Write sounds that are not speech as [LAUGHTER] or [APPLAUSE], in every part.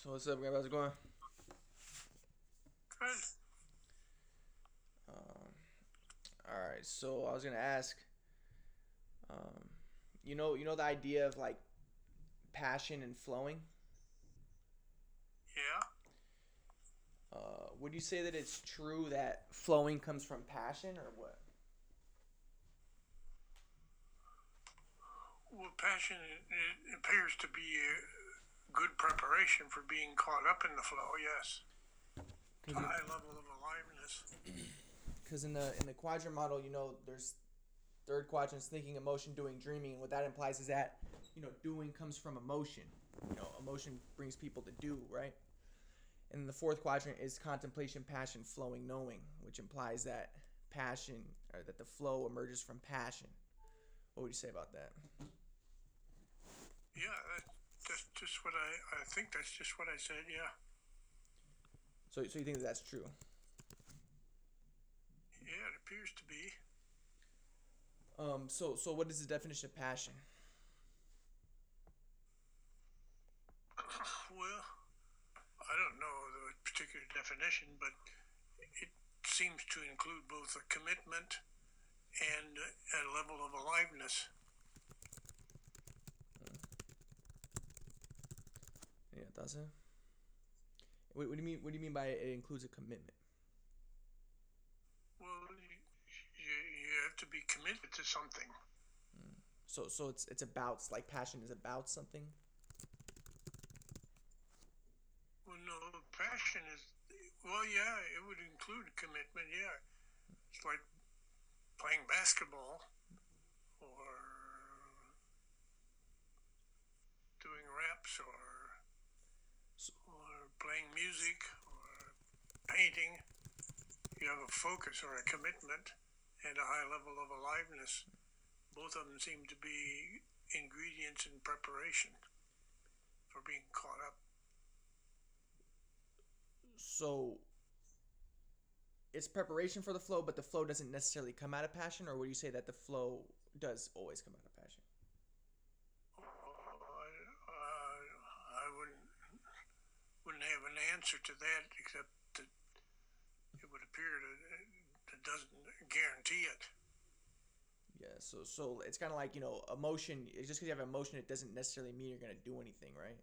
So what's up, guys? How's it going? Good. Um, all right. So I was gonna ask, um, you know, you know the idea of like passion and flowing. Yeah. Uh, would you say that it's true that flowing comes from passion, or what? Well, passion it, it appears to be a good preparation for being caught up in the flow. Yes. A high level of aliveness. [CLEARS THROAT] Because in the in the quadrant model, you know, there's third quadrant's thinking, emotion, doing, dreaming, and what that implies is that you know doing comes from emotion. You know, emotion brings people to do right. And the fourth quadrant is contemplation, passion, flowing, knowing, which implies that passion or that the flow emerges from passion. What would you say about that? Yeah, that, that's just what I, I think that's just what I said. Yeah. So, so you think that that's true? Yeah, it appears to be. Um, so, so what is the definition of passion? [SIGHS] Well, I don't know the particular definition, but it seems to include both a commitment and a level of aliveness. Yeah, does it? What, what do you mean? What do you mean by it includes a commitment? Well, you, you, you have to be committed to something. Mm. So, so it's it's about like passion is about something. Well, no, passion is. Well, yeah, it would include commitment. Yeah, it's like playing basketball or doing reps or or playing music or painting. You have a focus or a commitment and a high level of aliveness. Both of them seem to be ingredients in preparation for being caught up. So it's preparation for the flow, but the flow doesn't necessarily come out of passion, or would you say that the flow does always come out of passion? I, uh, I wouldn't wouldn't have an answer to that except that it would appear that it doesn't guarantee it. Yeah. So, so it's kind of like you know, emotion. Just because you have emotion, it doesn't necessarily mean you're gonna do anything, right?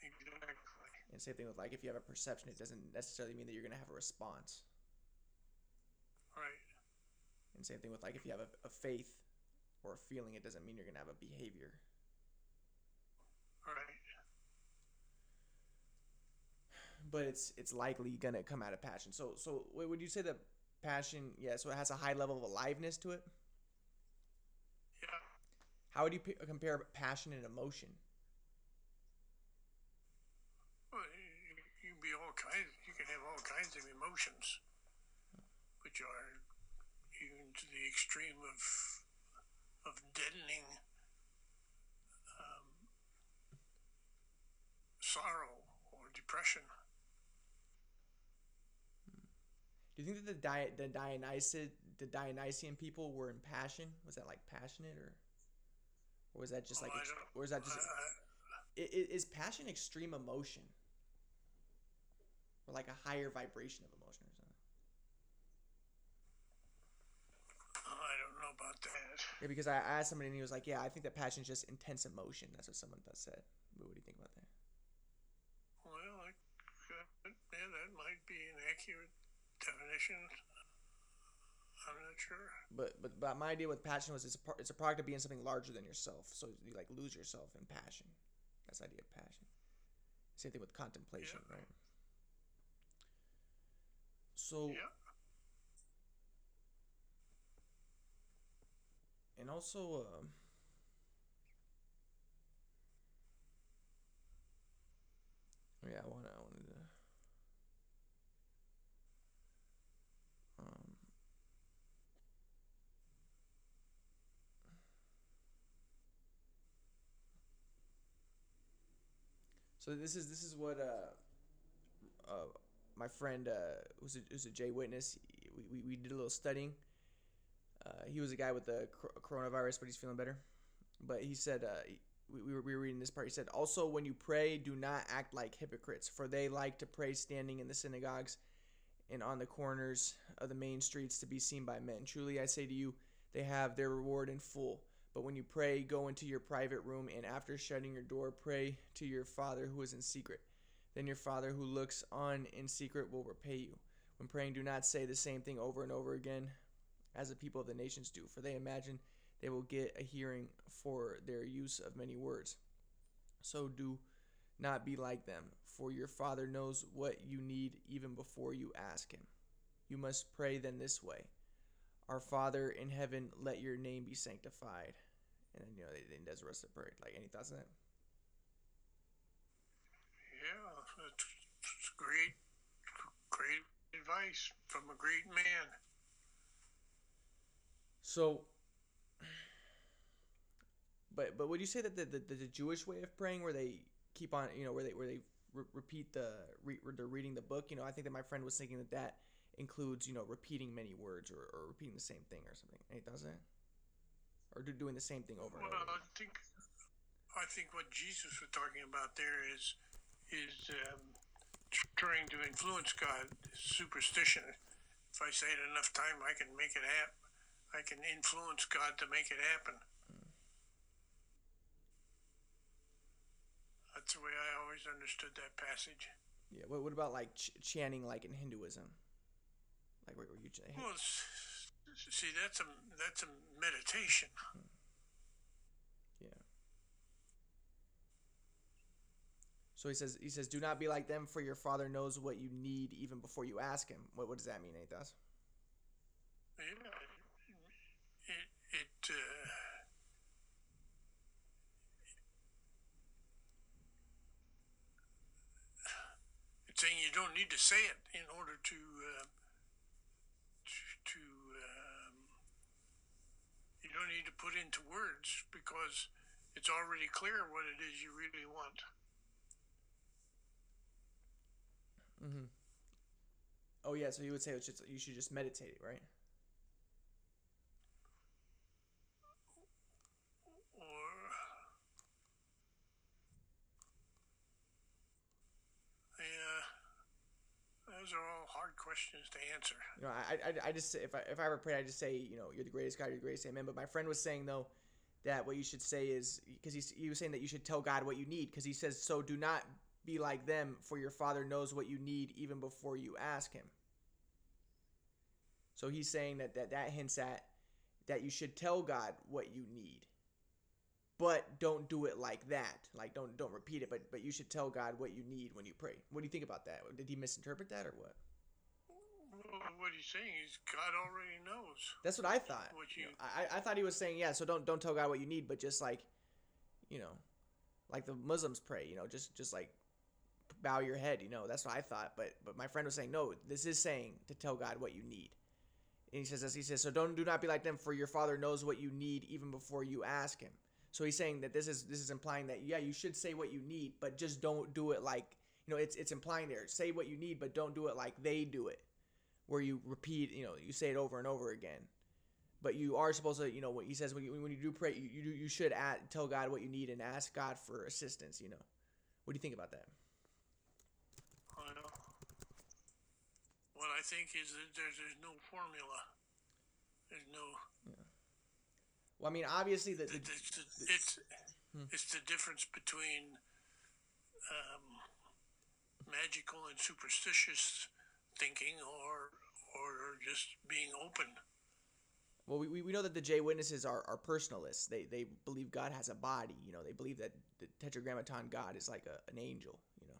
Exactly. And same thing with like if you have a perception, it doesn't necessarily mean that you're gonna have a response. Right. And same thing with like if you have a, a faith or a feeling, it doesn't mean you're gonna have a behavior. Right. But it's it's likely gonna come out of passion. So so would you say that passion? Yeah, so it has a high level of aliveness to it. Yeah. How would you p- compare passion and emotion? Well, you, you can be all kinds. You can have all kinds of emotions, which are even to the extreme of of deadening um, sorrow or depression. Do you think that the Di- the Dionysian the Dionysian people were in passion? Was that like passionate or, or was that just like, Oh, ex- or was that just I- I- is passion extreme emotion, or like a higher vibration of emotion or something? Oh, I don't know about that. Yeah, because I asked somebody and he was like, "Yeah, I think that passion is just intense emotion." That's what someone said. But what do you think about that? Well, I yeah, that might be an accurate definition. I'm not sure. But but but my idea with passion was it's a par- it's a product of being something larger than yourself. So you like lose yourself in passion. That's the idea of passion. Same thing with contemplation, Yeah. right? So Yeah. and also um, yeah, I want to um So this is this is what uh, uh my friend uh was a, was a J witness. We, we, we did a little studying. Uh, he was a guy with the cor- coronavirus, but he's feeling better. But he said uh, we, we, were, we were reading this part. He said, Also, when you pray, do not act like hypocrites, for they like to pray standing in the synagogues and on the corners of the main streets to be seen by men. Truly, I say to you, they have their reward in full. But when you pray, go into your private room, and after shutting your door, pray to your Father who is in secret. Then your Father who looks on in secret will repay you. When praying, do not say the same thing over and over again as the people of the nations do, for they imagine they will get a hearing for their use of many words. So do not be like them, for your Father knows what you need even before you ask Him. You must pray then this way Our Father in heaven, let your name be sanctified. And then, you know, then does the rest of the prayer. Like, any thoughts on that? Yeah, it's great, great advice from a great man. So, but but would you say that the, the, the Jewish way of praying, where they keep on, you know, where they where they re- repeat the re- they're reading the book, you know, I think that my friend was thinking that that includes, you know, repeating many words or, or repeating the same thing or something. Any thoughts on that? Or do, doing the same thing over well, and over. I think I think what Jesus was talking about there is is um, trying to influence God. Superstition. If I say it enough time, I can make it happen. I can influence God to make it happen. That's the way I always understood that passage. Yeah. What, what about like ch- chanting like in Hinduism? Like where, where you ch- Well, see, that's a that's a meditation. Yeah. So he says he says do not be like them for your father knows what you need even before you ask him. What what does that mean, Athos? Yeah, it it. Uh, it's saying you don't need to say it in order to uh, to, to um, you don't need to put into words because it's already clear what it is you really want. Mm-hmm. Oh yeah, so you would say it's just, you should just meditate, it, right? Or yeah, those are all hard questions to answer. You know, I, I, I just if I if I ever pray, I just say you know you're the greatest God, you're the greatest, Amen. But my friend was saying though that what you should say is because he he was saying that you should tell God what you need because he says so do not be like them for your Father knows what you need even before you ask Him. So he's saying that that that hints at that you should tell God what you need, but don't do it like that. Like don't don't repeat it, but but you should tell God what you need when you pray. What do you think about that? Did he misinterpret that or what? Well, what he's saying is God already knows. That's what I thought. What You I I thought he was saying yeah. So don't don't tell God what you need, but just like, you know, like the Muslims pray. You know, just just like bow your head. You know, that's what I thought. But but my friend was saying no. This is saying to tell God what you need. And he says as he says so don't do not be like them for your Father knows what you need even before you ask Him. So he's saying that this is this is implying that yeah you should say what you need, but just don't do it like you know it's it's implying there say what you need, but don't do it like they do it, where you repeat you know you say it over and over again but you are supposed to, you know, what he says when you, when you do pray, you, you, do- you should add, tell God what you need and ask God for assistance, you know. What do you think about that? Well, what I think is that there's, there's no formula. There's no. Well, I mean, obviously, the, the, It's the, it's, it's the difference between um, magical and superstitious thinking, or or just being open. well, we, we- know that the J witnesses are, are personalists. They, they believe God has a body, you know. They believe that the Tetragrammaton God is like a, an angel, you know.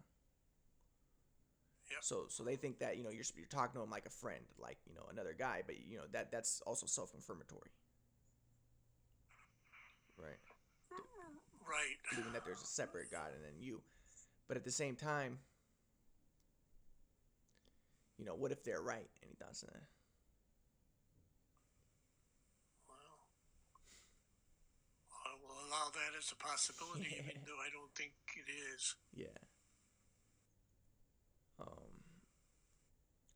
Yep. So, so they think that you know you're you're talking to him like a friend, like you know another guy, but you know that that's also self-confirmatory, right? Right. believing that there's a separate God and then you. But at the same time, you know, what if they're right? Any thoughts on that? Well, I will allow that as a possibility, [LAUGHS] even though I don't think it is. Yeah. Um.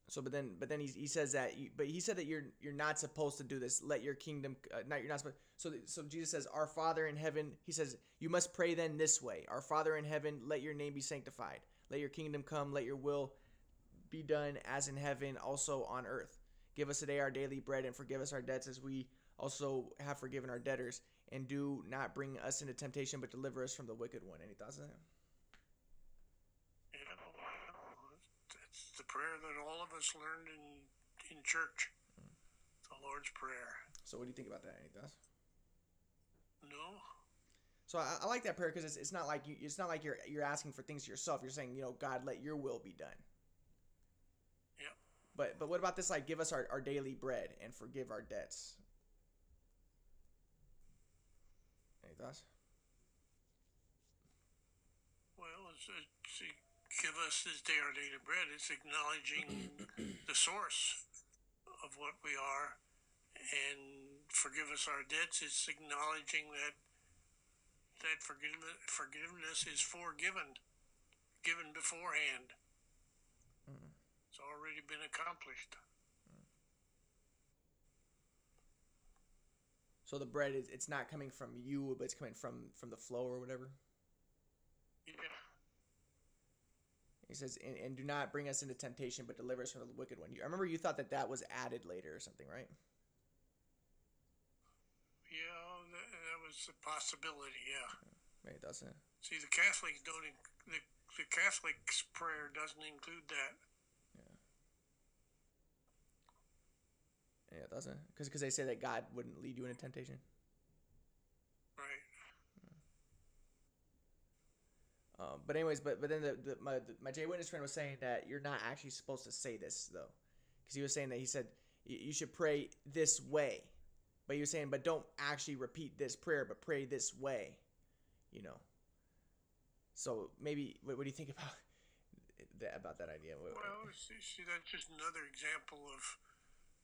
So, but then, but then he, he says that, you, but he said that you're you're not supposed to do this. Let your kingdom, uh, not you're not supposed. So, so Jesus says, "Our Father in heaven." He says, "You must pray then this way: Our Father in heaven, let your name be sanctified. Let your kingdom come. Let your will be done as in heaven, also on earth. Give us today our daily bread, and forgive us our debts as we also have forgiven our debtors. And do not bring us into temptation, but deliver us from the wicked one." Any thoughts on that? Yeah, well, that's the prayer that all of us learned in in church. Hmm. The Lord's Prayer. So, what do you think about that? Any thoughts? No. So I, I like that prayer because it's, it's not like you it's not like you're you're asking for things yourself. You're saying you know God let your will be done. But but what about this like give us our, our daily bread and forgive our debts? Any thoughts? Well, it's, it's, give us this day our daily bread. It's acknowledging the source of what we are, and forgive us our debts. It's acknowledging that that forgiveness forgiveness is forgiven, given beforehand. Already been accomplished. So the bread is it's not coming from you, but it's coming from from the flow or whatever. Yeah. He says, and, and do not bring us into temptation, but deliver us from the wicked one. You, I remember you thought that that was added later or something, right? Yeah, that, that was a possibility. Yeah. Maybe it doesn't. See, the Catholics don't. The the Catholic's prayer doesn't include that. Yeah, it doesn't. Because because they say that God wouldn't lead you into temptation. Right. Um, but anyways, but but then the, the my the, my J witness friend was saying that you're not actually supposed to say this though, because he was saying that he said you, you should pray this way, but he was saying but don't actually repeat this prayer, but pray this way, you know. So maybe what, what do you think about [LAUGHS] that about that idea? Well, see, see, that's just another example of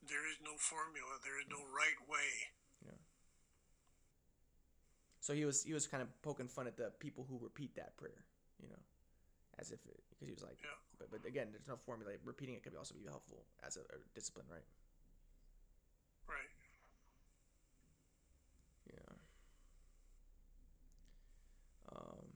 there is no formula. There is no right way. Yeah. So he was he was kind of poking fun at the people who repeat that prayer, you know, as if because he was like, Yeah. but but again, there's no formula. Repeating it could also be helpful as a, a discipline, right? Right. Yeah. Um.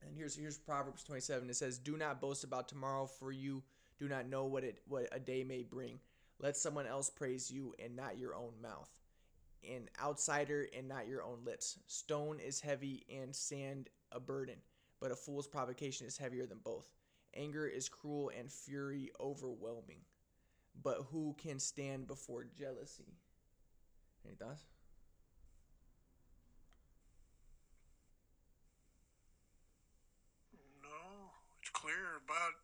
And here's here's Proverbs 27. It says, "Do not boast about tomorrow, for you do not know what it what a day may bring. Let someone else praise you, and not your own mouth, an outsider, and not your own lips. Stone is heavy, and sand a burden, but a fool's provocation is heavier than both. Anger is cruel, and fury overwhelming. But who can stand before jealousy?" Any thoughts? No, it's clear about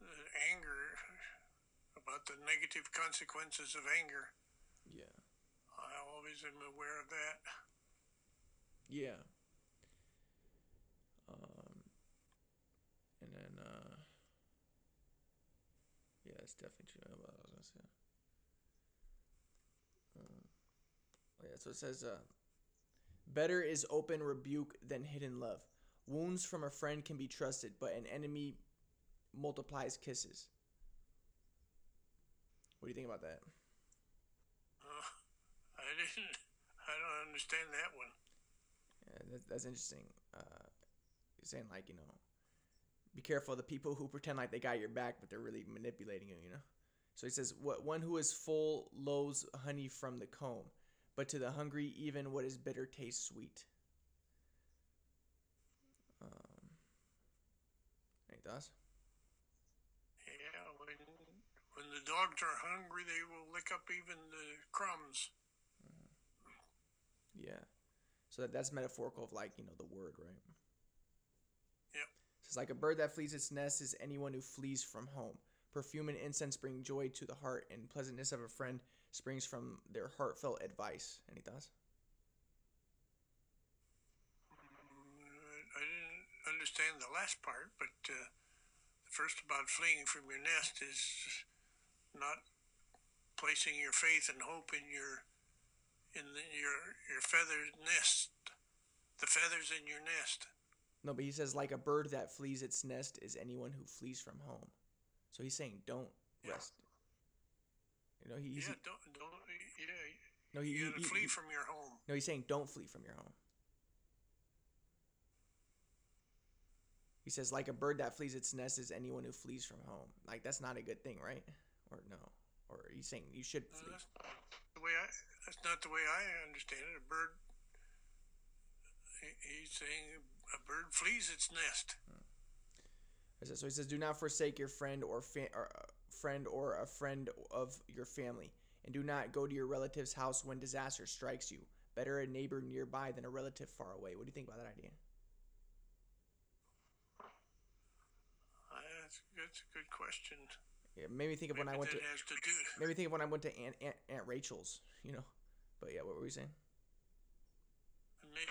the anger, about the negative consequences of anger. Yeah. I always am aware of that. Yeah. Um, and then, uh, yeah, it's definitely true. What I was gonna say. Um, oh yeah, so it says, uh, better is open rebuke than hidden love. Wounds from a friend can be trusted, but an enemy multiplies kisses. What do you think about that? Uh, I didn't. I don't understand that one. Yeah, that's, that's interesting. Uh, you're saying like you know, be careful of the people who pretend like they got your back, but they're really manipulating you. You know. So he says, "What one who is full loathes honey from the comb, but to the hungry even what is bitter tastes sweet." Um, any thoughts? Yeah, when when the dogs are hungry, they will lick up even the crumbs. Yeah. So that, that's metaphorical of like you know the word, right? Yep. It's like a bird that flees its nest is anyone who flees from home. Perfume and incense bring joy to the heart, and pleasantness of a friend springs from their heartfelt advice. Any thoughts? I didn't understand the last part, but uh, the first about fleeing from your nest is not placing your faith and hope in your in the, your your feathered nest, the feathers in your nest. No, but he says like a bird that flees its nest is anyone who flees from home. So he's saying don't Yeah. rest. You know, he, he's, yeah, don't, don't, yeah, no, he, you he- flee he- from your home. no, he's saying don't flee from your home. He says like a bird that flees its nest is anyone who flees from home. Like that's not a good thing, right? Or no? Or he's saying you should Uh, flee. that's not the way I. That's not the way I understand it. A bird. he- He's saying a bird flees its nest. Is So he says, "Do not forsake your friend or, fa- or uh, friend or a friend of your family, and do not go to your relative's house when disaster strikes you. Better a neighbor nearby than a relative far away." What do you think about that idea? Uh, that's, that's a good question. It made me think of when I went to has to do. maybe think of when I went to Aunt, Aunt Aunt Rachel's, you know. But yeah, what were we saying? Maybe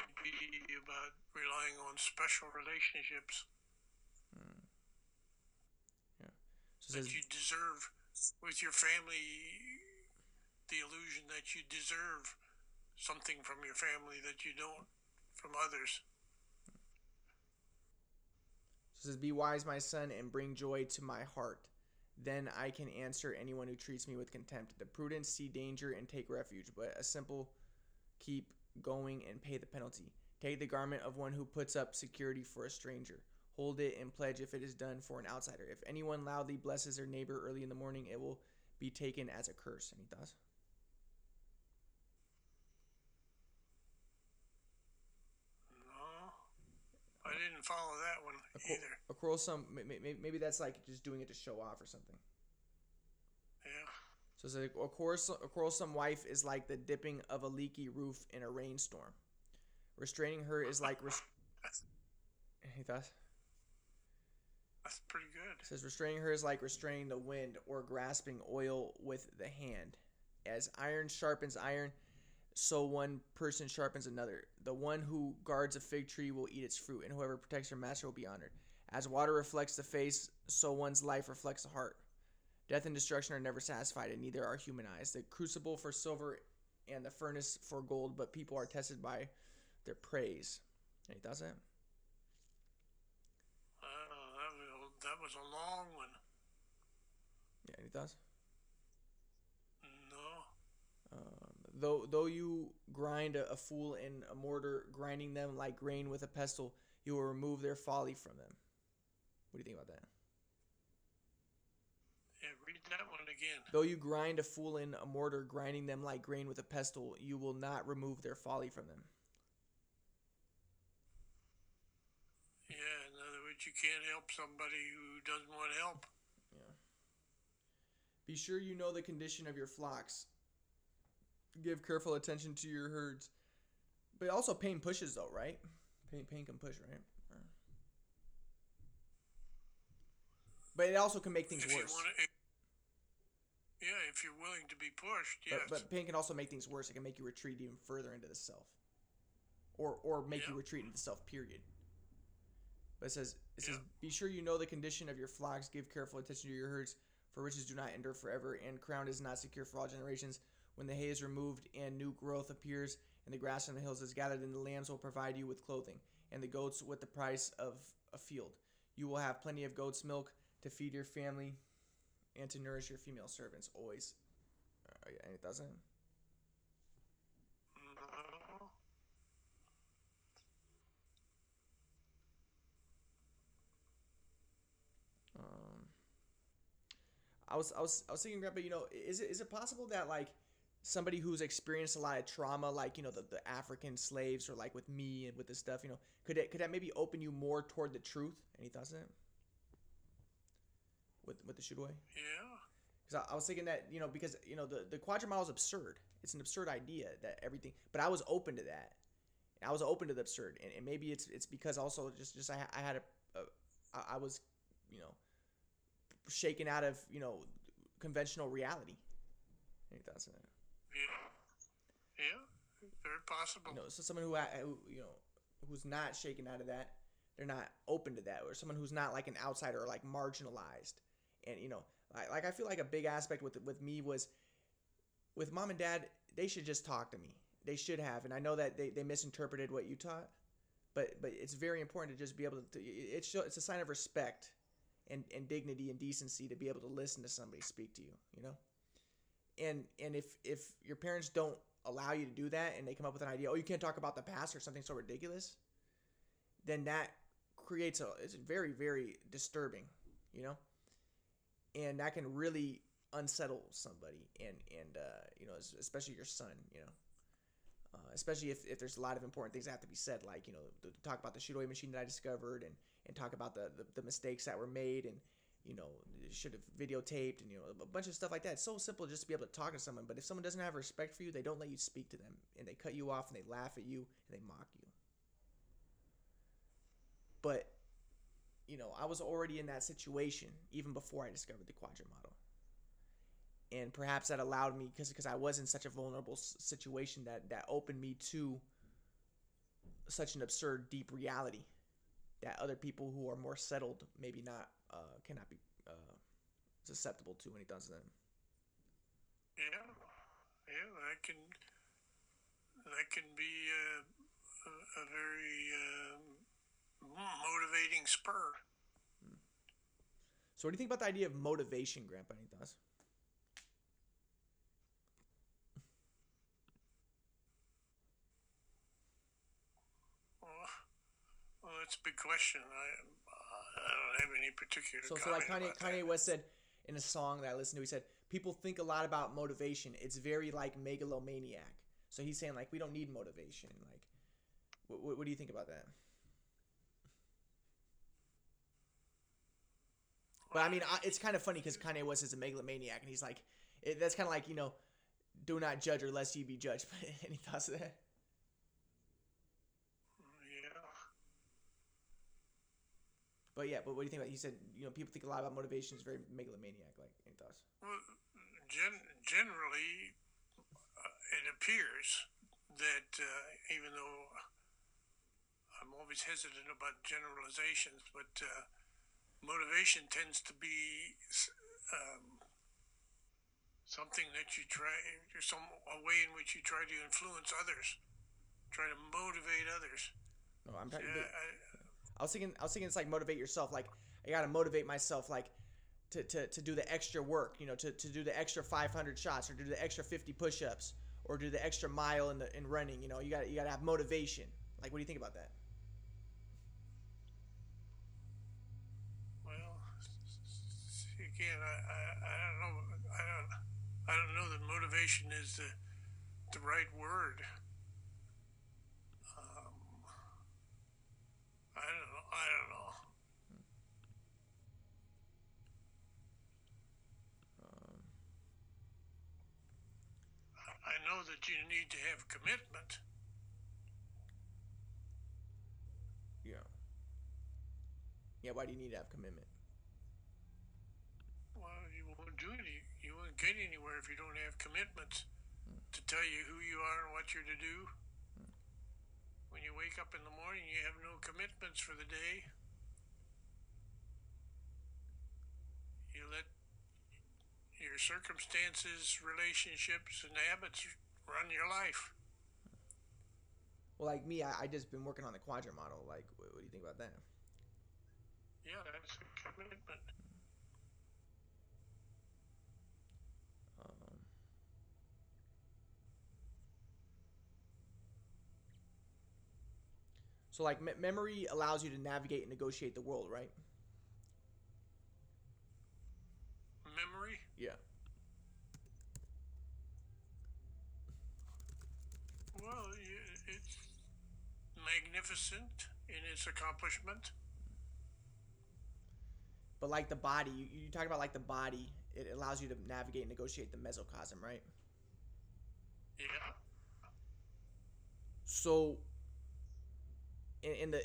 about relying on special relationships hmm. Yeah. So that says, you deserve with your family. The illusion that you deserve something from your family that you don't from others. so it says, "Be wise, my son, and bring joy to my heart. Then I can answer anyone who treats me with contempt. The prudent see danger and take refuge, but a simple keep going and pay the penalty. Take the garment of one who puts up security for a stranger. Hold it and pledge if it is done for an outsider. If anyone loudly blesses their neighbor early in the morning, it will be taken as a curse." Any thoughts? No, I didn't follow that one A, either. a quarrelsome, may- may- maybe that's like just doing it to show off or something. Yeah. So it's like a quarrelsome, a quarrelsome wife is like the dipping of a leaky roof in a rainstorm. Restraining her is like. [LAUGHS] Any thoughts? that's pretty good. It says restraining her is like restraining the wind or grasping oil with the hand. As iron sharpens iron, so one person sharpens another. The one who guards a fig tree will eat its fruit, and whoever protects her master will be honored. As water reflects the face, so one's life reflects the heart. Death and destruction are never satisfied, and neither are human eyes. The crucible for silver and the furnace for gold, but people are tested by their praise. Any thoughts on that? Uh, that, was a, that was a long one. Yeah, any thoughts? No. Um, though though you grind a, a fool in a mortar, grinding them like grain with a pestle, you will remove their folly from them. What do you think about that? Yeah, read that one again. Though you grind a fool in a mortar, grinding them like grain with a pestle, you will not remove their folly from them. Yeah, in other words, you can't help somebody who doesn't want help. Yeah. Be sure you know the condition of your flocks. Give careful attention to your herds. But also pain pushes though, right? Pain pain can push, right? Or- But it also can make things If worse. want to, yeah, if you're willing to be pushed, yes. But, but pain can also make things worse. It can make you retreat even further into the self, or or make you retreat into the self. Period. But it says it says Yeah. be sure you know the condition of your flocks. Give careful attention to your herds, for riches do not endure forever, and crown is not secure for all generations. When the hay is removed and new growth appears, and the grass on the hills is gathered, then the lambs will provide you with clothing, and the goats with the price of a field. You will have plenty of goat's milk to feed your family, and to nourish your female servants always. Uh, on it? No. Um, I was I was I was thinking, Grandpa. You know, is it is it possible that like somebody who's experienced a lot of trauma, like you know the, the African slaves, or like with me and with this stuff, you know, could it could that maybe open you more toward the truth? Any thoughts on that? With with the shoot away? Yeah. Because I, I was thinking that you know because you know the the quadrant model is absurd. It's an absurd idea that everything, but I was open to that. I was open to the absurd, and, and maybe it's it's because also just just I, I had a, a I, I was you know shaken out of you know conventional reality. Any thoughts on that? Yeah. Yeah. Very possible. You know, so someone who, who you know who's not shaken out of that, they're not open to that, or someone who's not like an outsider or like marginalized, and you know, like, like I feel like a big aspect with with me was with mom and dad, they should just talk to me. They should have, and I know that they, they misinterpreted what you taught, but but it's very important to just be able to. It's it's a sign of respect and and dignity and decency to be able to listen to somebody speak to you. You know, and and if if your parents don't allow you to do that and they come up with an idea, oh, you can't talk about the past or something so ridiculous, then that creates a it's very very disturbing. You know, and that can really unsettle somebody and and uh, you know especially your son. You know uh, especially if, if there's a lot of important things that have to be said, like you know, to, talk about the shoot away machine that I discovered, and and talk about the, the, the mistakes that were made, and you know, should have videotaped, and you know, a bunch of stuff like that. It's so simple just to be able to talk to someone, but if someone doesn't have respect for you, they don't let you speak to them, and they cut you off, and they laugh at you, and they mock you. But you know, I was already in that situation even before I discovered the quadrant model and perhaps that allowed me because because I was in such a vulnerable situation that that opened me to such an absurd deep reality that other people who are more settled maybe not uh, cannot be uh, susceptible to when he does them. Yeah, yeah, that can that can be a, a, a very um, motivating spur. So, what do you think about the idea of motivation, Grandpa? Any thoughts? that's a big question. I, I don't have any particular. So, so like Kanye, Kanye. West said in a song that I listened to, he said people think a lot about motivation. It's very like megalomaniac. So he's saying like we don't need motivation. Like, what, what do you think about that? But I mean, I, it's kind of funny because Kanye West is a megalomaniac, and he's like, it, that's kind of like you know, do not judge or lest you be judged. But [LAUGHS] any thoughts of that? But yeah, but what do you think about? He said, you know, people think a lot about motivation is very megalomaniac. Like, any thoughts? Well, gen- generally, uh, it appears that uh, even though I'm always hesitant about generalizations, but uh, motivation tends to be um, something that you try, some a way in which you try to influence others, try to motivate others. No, I'm talking. I was thinking I was thinking it's like motivate yourself. Like I gotta motivate myself. Like to, to, to do the extra work. You know, to, to do the extra 500 shots or do the extra 50 push-ups or do the extra mile in the in running. You know, you got you gotta have motivation. Like, what do you think about that? Well, again, I, I, I don't know. I don't I don't know that motivation is the the right word. Know I know that you need to have commitment. Yeah. Yeah, why do you need to have commitment? Well, you won't do any, you won't get anywhere if you don't have commitments hmm. to tell you who you are and what you're to do. When you wake up in the morning, you have no commitments for the day. You let your circumstances, relationships, and habits run your life. Well, like me, I, I just been working on the quadrant model. Like, what, what do you think about that? Yeah, that's a commitment. So, like, me- memory allows you to navigate and negotiate the world, right? Memory? Yeah. Well, it's magnificent in its accomplishment. But like the body, you, you talk about like the body, it allows you to navigate and negotiate the mesocosm, right? Yeah. So, in, in the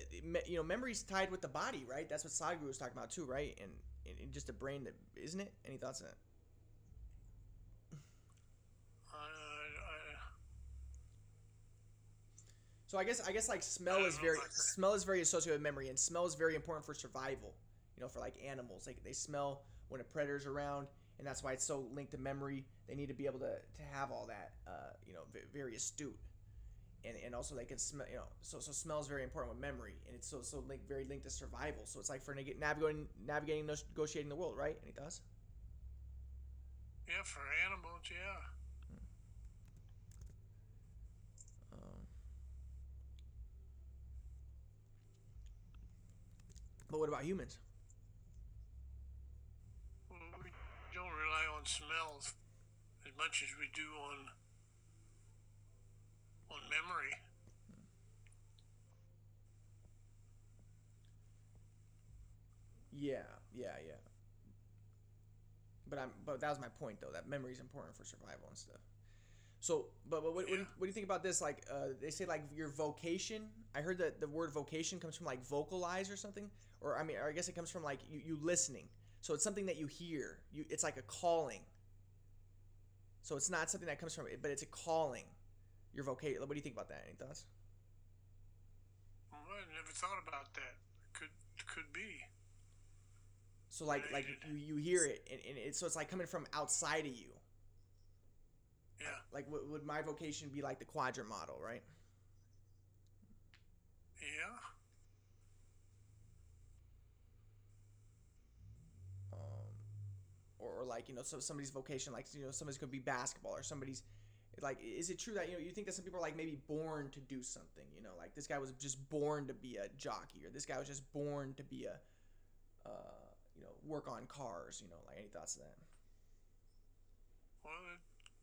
you know memory's tied with the body, right? That's what Sadhguru was talking about too, right? And, and just a brain that isn't it? Any thoughts on that? So I guess I guess like smell is very smell is very associated with memory, and smell is very important for survival. You know, for like animals, like they smell when a predator's around, and that's why it's so linked to memory. They need to be able to, to have all that, uh, you know, very astute. And, and also they can smell you know so so smell is very important with memory and it's so so like very linked to survival. So it's like for neg- navigating navigating negotiating the world right? Any thoughts Yeah, for animals, yeah. um, but what about humans? Well, we don't rely on smells as much as we do on on memory. yeah yeah yeah. But i'm but that was my point though that memory is important for survival and stuff. So but, but what, what, do you, what do you think about this like uh, they say like your vocation i heard that the word vocation comes from like vocalize or something or i mean or i guess it comes from like you, you listening. So it's something that you hear you it's like a calling. So it's not something that comes from it but it's a calling your vocation what do you think about that any thoughts Well, I never thought about that. Could could be. so like like you, you hear it and, and it, so it's like coming from outside of you Yeah. like would, would my vocation be like the quadrant model right Yeah. um, or, or like you know so somebody's vocation like you know somebody's gonna be basketball or somebody's like is it true that you know you think that some people are like maybe born to do something you know like this guy was just born to be a jockey or this guy was just born to be a uh, you know work on cars you know like any thoughts of that Well,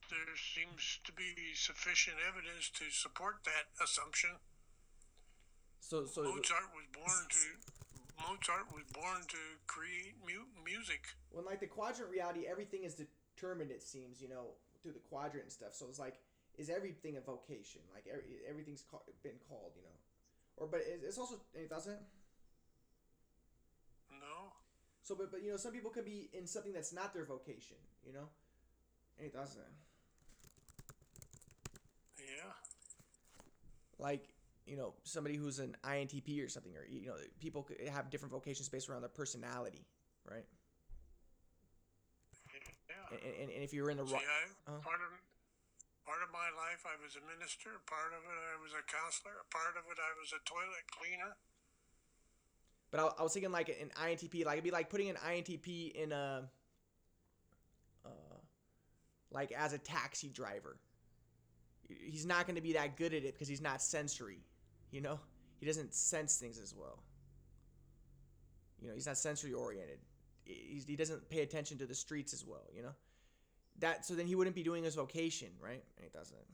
there seems to be sufficient evidence to support that assumption. so so Mozart was born to Mozart was born to create mu- music. when like the quadrant reality everything is determined it seems you know through the quadrant and stuff so it's like is everything a vocation like every, everything's ca- been called you know or but it's it's also any thoughts on that No. so but, but you know some people could be in something that's not their vocation you know any thoughts on that Yeah. like you know somebody who's an intp or something or you know people could have different vocations based around their personality right. And, and, and if you're in the right Uh-huh. part of part of my life I was a minister. Part of it I was a counselor. Part of it I was a toilet cleaner. But I, I was thinking like an INTP, like it'd be like putting an INTP in a, uh, like as a taxi driver. He's not going to be that good at it because he's not sensory, you know. He doesn't sense things as well. You know, he's not sensory oriented. He's, he doesn't pay attention to the streets as well, you know. That so then he wouldn't be doing his vocation, right? And he doesn't.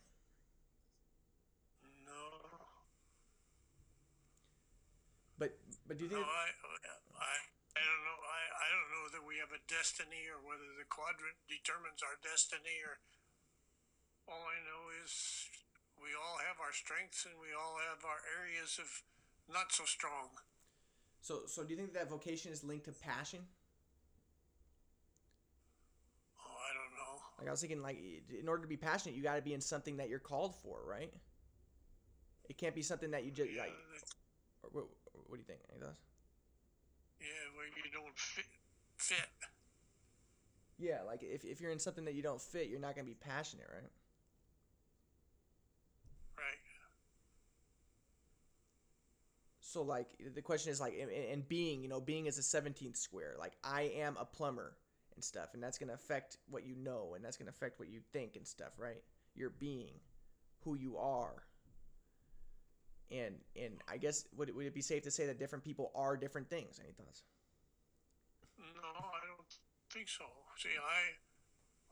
No. But but do you No, think? I, I, I don't know. I, I don't know that we have a destiny or whether the quadrant determines our destiny or. All I know is we all have our strengths and we all have our areas of not so strong. So so do you think that vocation is linked to passion? Oh, I don't know. Like I was thinking, like in order to be passionate, you got to be in something that you're called for, right? It can't be something that you just Yeah, like. Or, what, what do you think? Any thoughts? yeah, where you don't fit. Fit. Yeah, like if, if you're in something that you don't fit, you're not gonna be passionate, right? Right. So like the question is like, and, and being, you know, being is a 17th square. Like I am a plumber and stuff, and that's gonna affect what you know, and that's gonna affect what you think and stuff, right? Your being, who you are. And and I guess would it, would it be safe to say that different people are different things? Any thoughts? No, I don't think so. See, I,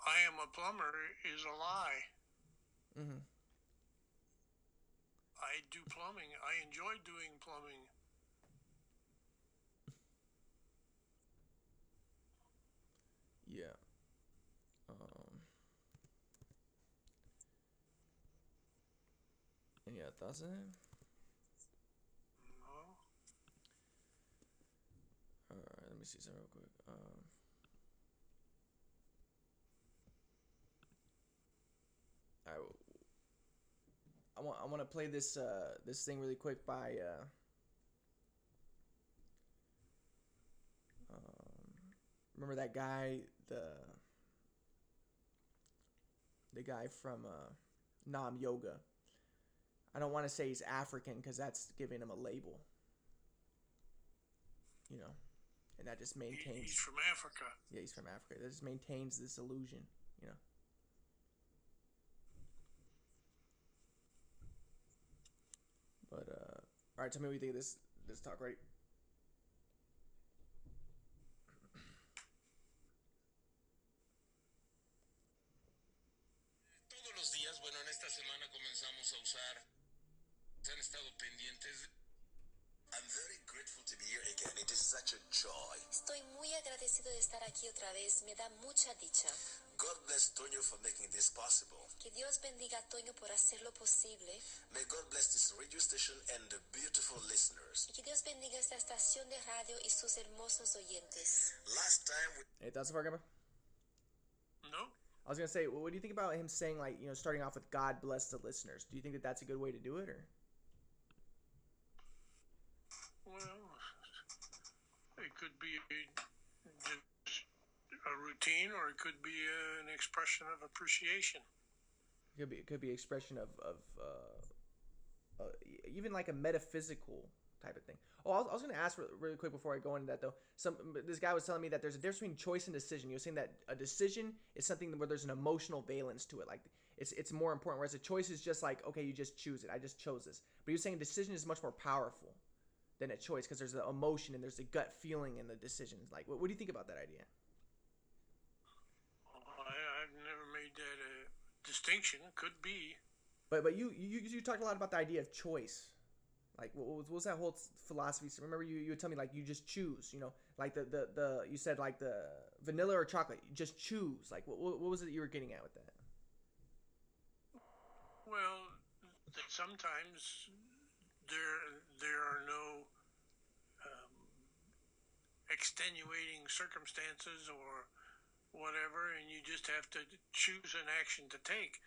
I am a plumber is a lie. Mm-hmm. I do plumbing. I enjoy doing plumbing. Yeah. Um. Any other thoughts on it? No. Alright, let me see something real quick. Um. I, I want I want to play this uh this thing really quick by uh remember that guy the the guy from uh Nam Yoga I don't want to say he's African because that's giving him a label. You know, and that just He- maintains. He's from Africa. Yeah, he's from Africa. That just maintains this illusion. You know. But uh, all right. Tell me what you think of this this talk, right? Todos los días, bueno, en esta semana comenzamos a usar. Se han estado pendientes. I'm very grateful to be here again. It is such a joy. Estoy muy agradecido de estar aquí otra vez, me da mucha dicha. God bless Tonyo for making this possible. Que Dios bendiga a Toño por hacerlo posible May God bless this radio station and the beautiful listeners. y que Dios bendiga esta estación de radio y sus hermosos oyentes. Last time we Any thoughts so far, Gamma? No? I was gonna say, what do you think about him saying like, you know, starting off with God bless the listeners? Do you think that that's a good way to do it, or? Well, it could be just a routine, or it could be an expression of appreciation. It could be it could be expression of of uh, uh, even like a metaphysical type of thing. Oh, I was, I was going to ask re- really quick before I go into that though. Some this guy was telling me that there's a difference between choice and decision. Was saying that a decision is something where there's an emotional valence to it, like it's it's more important. Whereas a choice is just like okay, you just choose it. I just chose this. But you're saying decision is much more powerful than a choice because there's the emotion and there's the gut feeling in the decisions. Like, what, what do you think about that idea? Oh, I, I've never made that a distinction. Could be. But but you you you talked a lot about the idea of choice. Like what was, what was that whole philosophy? So remember you you would tell me like you just choose. You know, like the the, the you said like the vanilla or chocolate. You just choose. Like what what was it you were getting at with that? Well, that sometimes there there are no extenuating circumstances or whatever, and you just have to choose an action to take.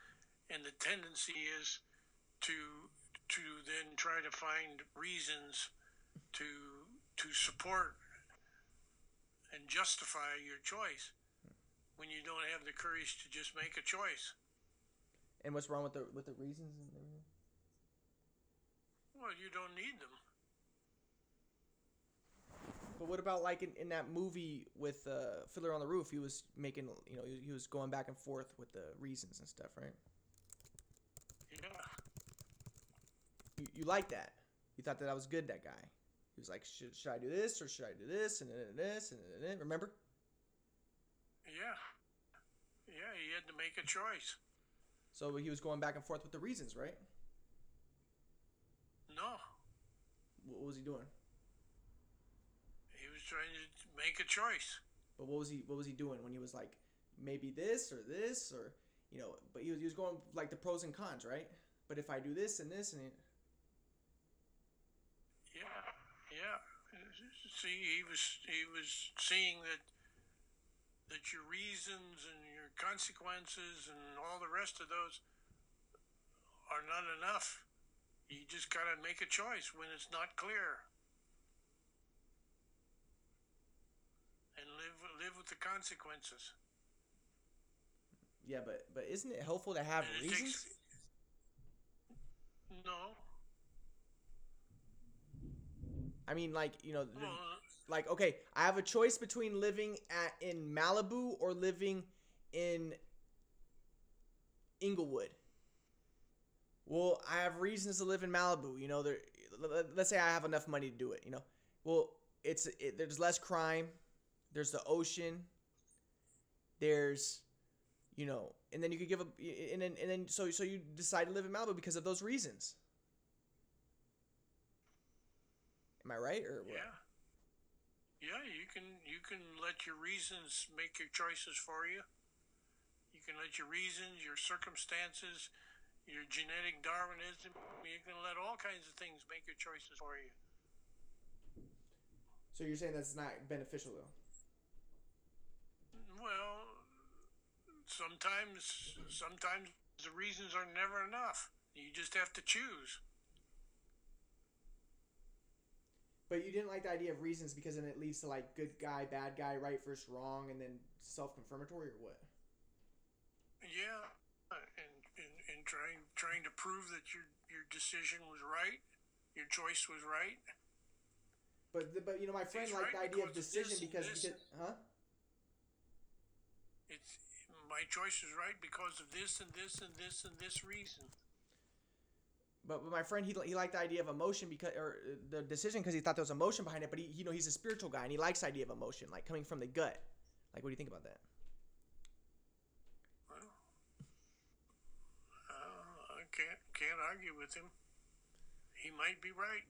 And the tendency is to to then try to find reasons to to support and justify your choice when you don't have the courage to just make a choice. And what's wrong with the with the reasons and everything? Well, you don't need them. But what about like in, in that movie with uh, Fiddler on the Roof? He was making you know he, he was going back and forth with the reasons and stuff, right? Yeah. You, you like that? You thought that I was good? That guy. He was like, should, should I do this or should I do this and then this and then then? Remember? Yeah. Yeah, he had to make a choice. So he was going back and forth with the reasons, right? No. What was he doing? Trying to make a choice. But what was he what was he doing when he was like maybe this or this or you know? But he was he was going like the pros and cons, right? But if I do this and this and it, Yeah. Yeah. See, he was he was seeing that that your reasons and your consequences and all the rest of those are not enough. You just got to make a choice when it's not clear. And live with the consequences. yeah. But but isn't it helpful to have And reasons? takes- No. I mean, like you know, Well, like okay, I have a choice between living at in Malibu or living in Inglewood. Well, I have reasons to live in Malibu. You know, there. Let's say I have enough money to do it. You know, well, it's it, there's less crime. There's the ocean. There's, you know, and then you could give up and then and then so so you decide to live in Malibu because of those reasons. Am I right or what? Yeah. Yeah, you can you can let your reasons make your choices for you. You can let your reasons, your circumstances, your genetic Darwinism, you can let all kinds of things make your choices for you. So you're saying that's not beneficial though? Well, sometimes sometimes the reasons are never enough. You just have to choose. But you didn't like the idea of reasons because then it leads to like good guy, bad guy, right versus wrong, and then self-confirmatory or what? Yeah, and, and, and trying trying to prove that you're your decision was right, your choice was right. But the, but you know my friend He's liked right the idea of decision because, because huh? It's my choice is right because of this and this and this and this reason. But, but my friend, he, he liked the idea of emotion because, or uh, the decision because he thought there was emotion behind it. But he, you know, he's a spiritual guy and he likes the idea of emotion, like coming from the gut. Like, what do you think about that? Well, uh, I can't can't argue with him. He might be right.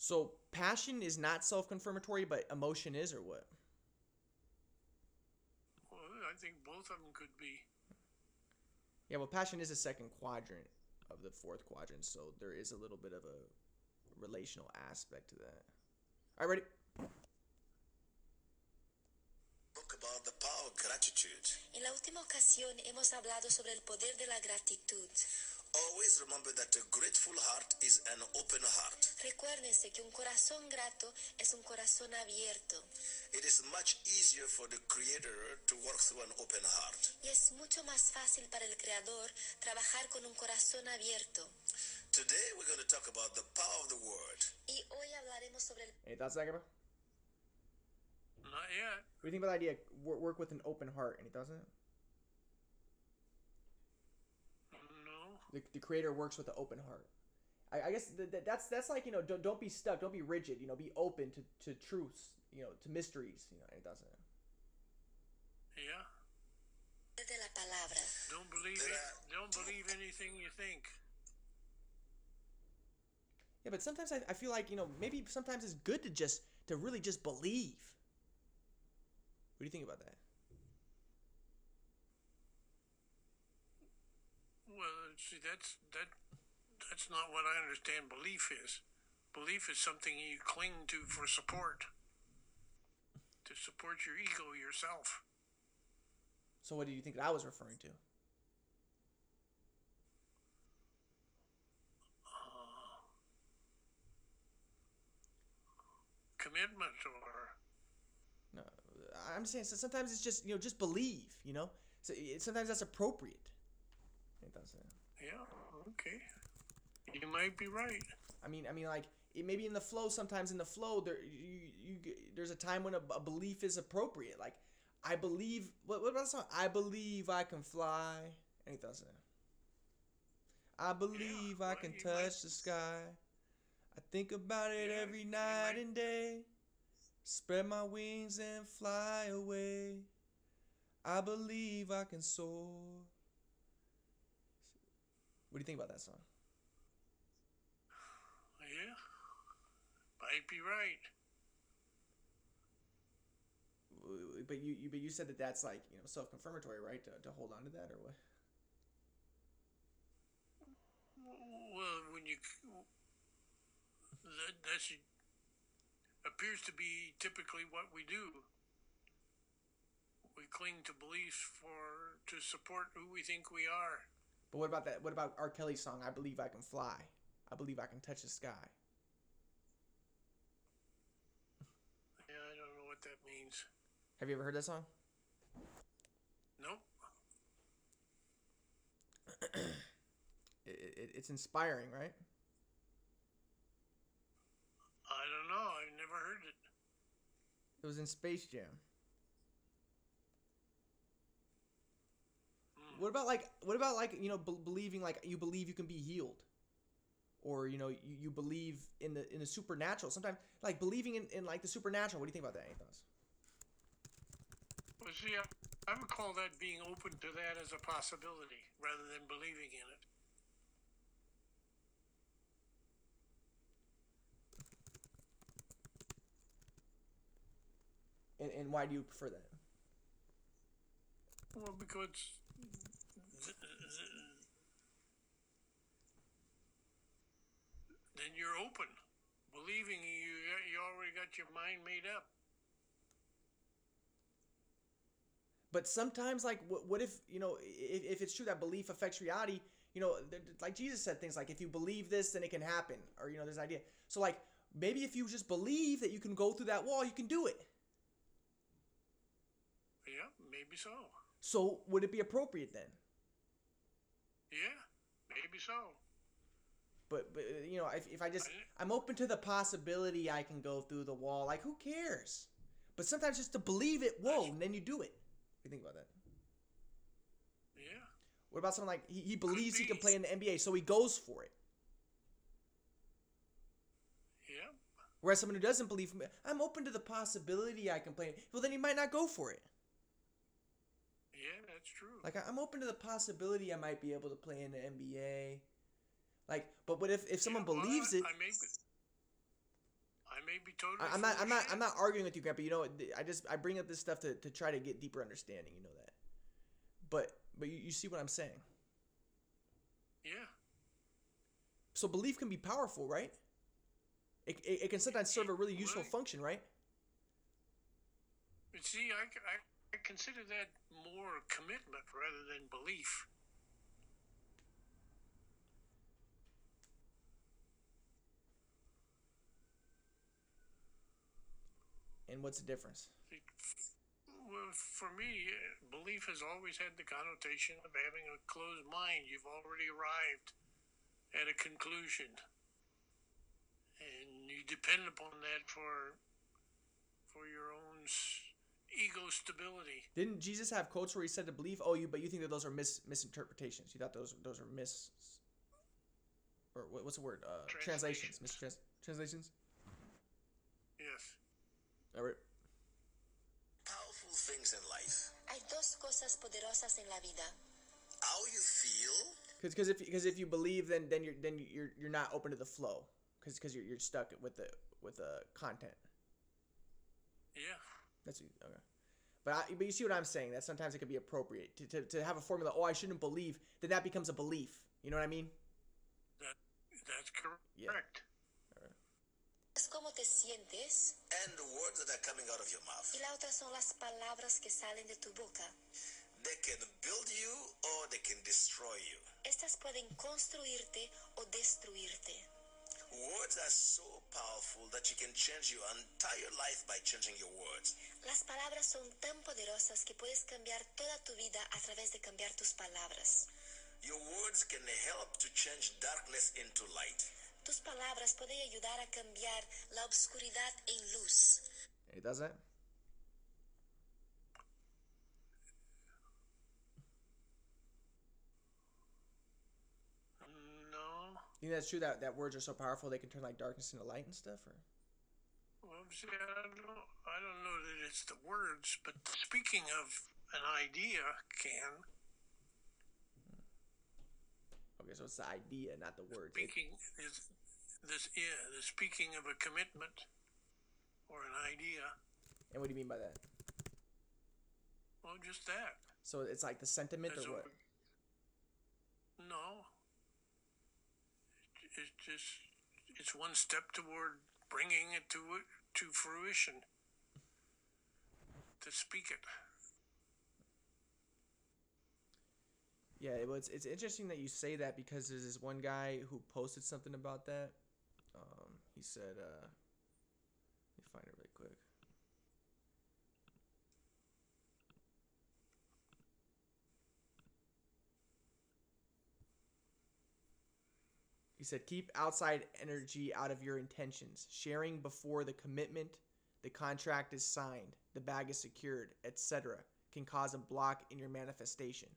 So passion is not self-confirmatory, but emotion is, or what? Well, I think both of them could be. Yeah, well, passion is a second quadrant of the fourth quadrant, so there is a little bit of a relational aspect to that. All right, ready? Spoke about the power of gratitude. En la última ocasión hemos hablado sobre el poder de la gratitud. Always remember that a grateful heart is an open heart. Recuérdense que un corazón grato es un corazón abierto It is much easier for the Creator to work through an open heart. y es mucho más fácil para el Creador trabajar con un corazón abierto. Today we're going to talk about the power of the Word. Y hoy hablaremos sobre el Any thoughts, Zachary? What Not yet. do you think about the idea work, work with an open heart? Any thoughts on it? No. The, the creator works with an open heart. I, I guess th- th- that's that's like you know don't, don't be stuck, don't be rigid. You know, be open to, to truths. You know, to mysteries. You know, any thoughts on it? yeah de la palabra. don't believe it. Don't believe anything you think. Yeah, but sometimes I, I feel like you know maybe sometimes it's good to just to really just believe. What do you think about that? Well, see, that's that. That's not what I understand. Belief is. Belief is something you cling to for support. To support your ego, yourself. So what do you think that I was referring to? Uh, commitment or No, I'm saying so sometimes it's just you know just believe. You know, so sometimes that's appropriate. I think that's it. yeah, okay. You might be right. I mean, I mean, like it, maybe in the flow. Sometimes in the flow, there you, you there's a time when a, a belief is appropriate. Like I believe. What what about the song? I believe I can fly. Any thoughts on that? I believe I can you might- touch the sky. I think about it Yeah, every night and day. Spread my wings and fly away. I believe I can soar. What do you think about that song? Yeah, might be right. But you, you but you said that that's like you know self confirmatory, right? To, to hold on to that or what? Well, when you that that's appears to be typically what we do. We cling to beliefs for to support who we think we are. But what about that? What about R. Kelly's song? I believe I can fly. I believe I can touch the sky. Yeah, I don't know what that means. Have you ever heard that song? Nope. [CLEARS THROAT] It, it, it's inspiring, right? I don't know. I've never heard it. It was in Space Jam. What about like what about like you know b- believing like you believe you can be healed, or you know you, you believe in the in the supernatural. Sometimes like believing in, in like the supernatural. What do you think about that? Any thoughts? Well, see, I, I would call that being open to that as a possibility rather than believing in it. And, and why do you prefer that? Well, because th- th- then you're open, believing you you already got your mind made up. But sometimes, like, what, what if you know, if, if it's true that belief affects reality? You know, like Jesus said things like, "If you believe this, then it can happen," or you know, there's an idea. So, like, maybe if you just believe that you can go through that wall, you can do it. Yeah, maybe so. So, would it be appropriate then? Yeah, maybe so. But but uh, you know, if, if I just I'm open to the possibility I can go through the wall. Like who cares? But sometimes just to believe it, whoa, and then you do it. You think about that? Yeah. What about someone like he, he believes he can play in the NBA, so he goes for it. Yeah. Whereas someone who doesn't believe, me, I'm open to the possibility I can play. Well, then he might not go for it. Yeah, that's true. Like I'm open to the possibility I might be able to play in the NBA. Like, but what if if someone Yeah, well, believes I, it? I may be, I may be totally. I, I'm not. I'm not. I'm not arguing with you, Grandpa. You know, I just I bring up this stuff to, to try to get deeper understanding. You know that. But but you, you see what I'm saying. Yeah. So belief can be powerful, right? It, it, it can sometimes serve a really useful Right. function, right? But see, I, I, I consider that more commitment rather than belief. And what's the difference? Well, for me, belief has always had the connotation of having a closed mind. You've already arrived at a conclusion, and you depend upon that for for your own ego stability. Didn't Jesus have quotes where he said to believe? Oh, you but you think that those are mis misinterpretations? You thought those those are mis or what's the word? Uh, translations, mistrans translations. Yes. All right. Powerful things in life. Hay dos cosas poderosas en la vida. How you feel Because if because if you believe, then then you're then you're you're not open to the flow. Because because you're you're stuck with the with the content. Yeah. That's okay. But I, but you see what I'm saying? That sometimes it could be appropriate to, to, to have a formula. Oh, I shouldn't believe. Then that becomes a belief. You know what I mean? That that's cor- Yeah. Como te sientes and the words that are coming out of your mouth. y la otra son las palabras que salen de tu boca. They can build you or they can destroy you. Estas pueden construirte o destruirte. Words are so powerful that you can change your entire life by changing your words. Las palabras son tan poderosas que puedes cambiar toda tu vida a través de cambiar tus palabras. Your words can help to change darkness into light. Tus palabras pueden ayudar a cambiar la obscuridad en luz. It does that. No. You think that's true that, that words are so powerful they can turn like darkness into light and stuff? Or Well, see, I don't, I don't know that it's the words, but speaking of an idea can, okay, so it's the idea, not the words. Speaking is this, yeah, the speaking of a commitment or an idea. and what do you mean by that? Well, just that. So it's like the sentiment or what? a- No. It's just it's one step toward bringing it to to fruition. To speak it. Yeah, it was. It's interesting that you say that because there's this one guy who posted something about that. Um, he said, uh, let me find it really quick. He said, keep outside energy out of your intentions. Sharing before the commitment, the contract is signed, the bag is secured, etc., can cause a block in your manifestation.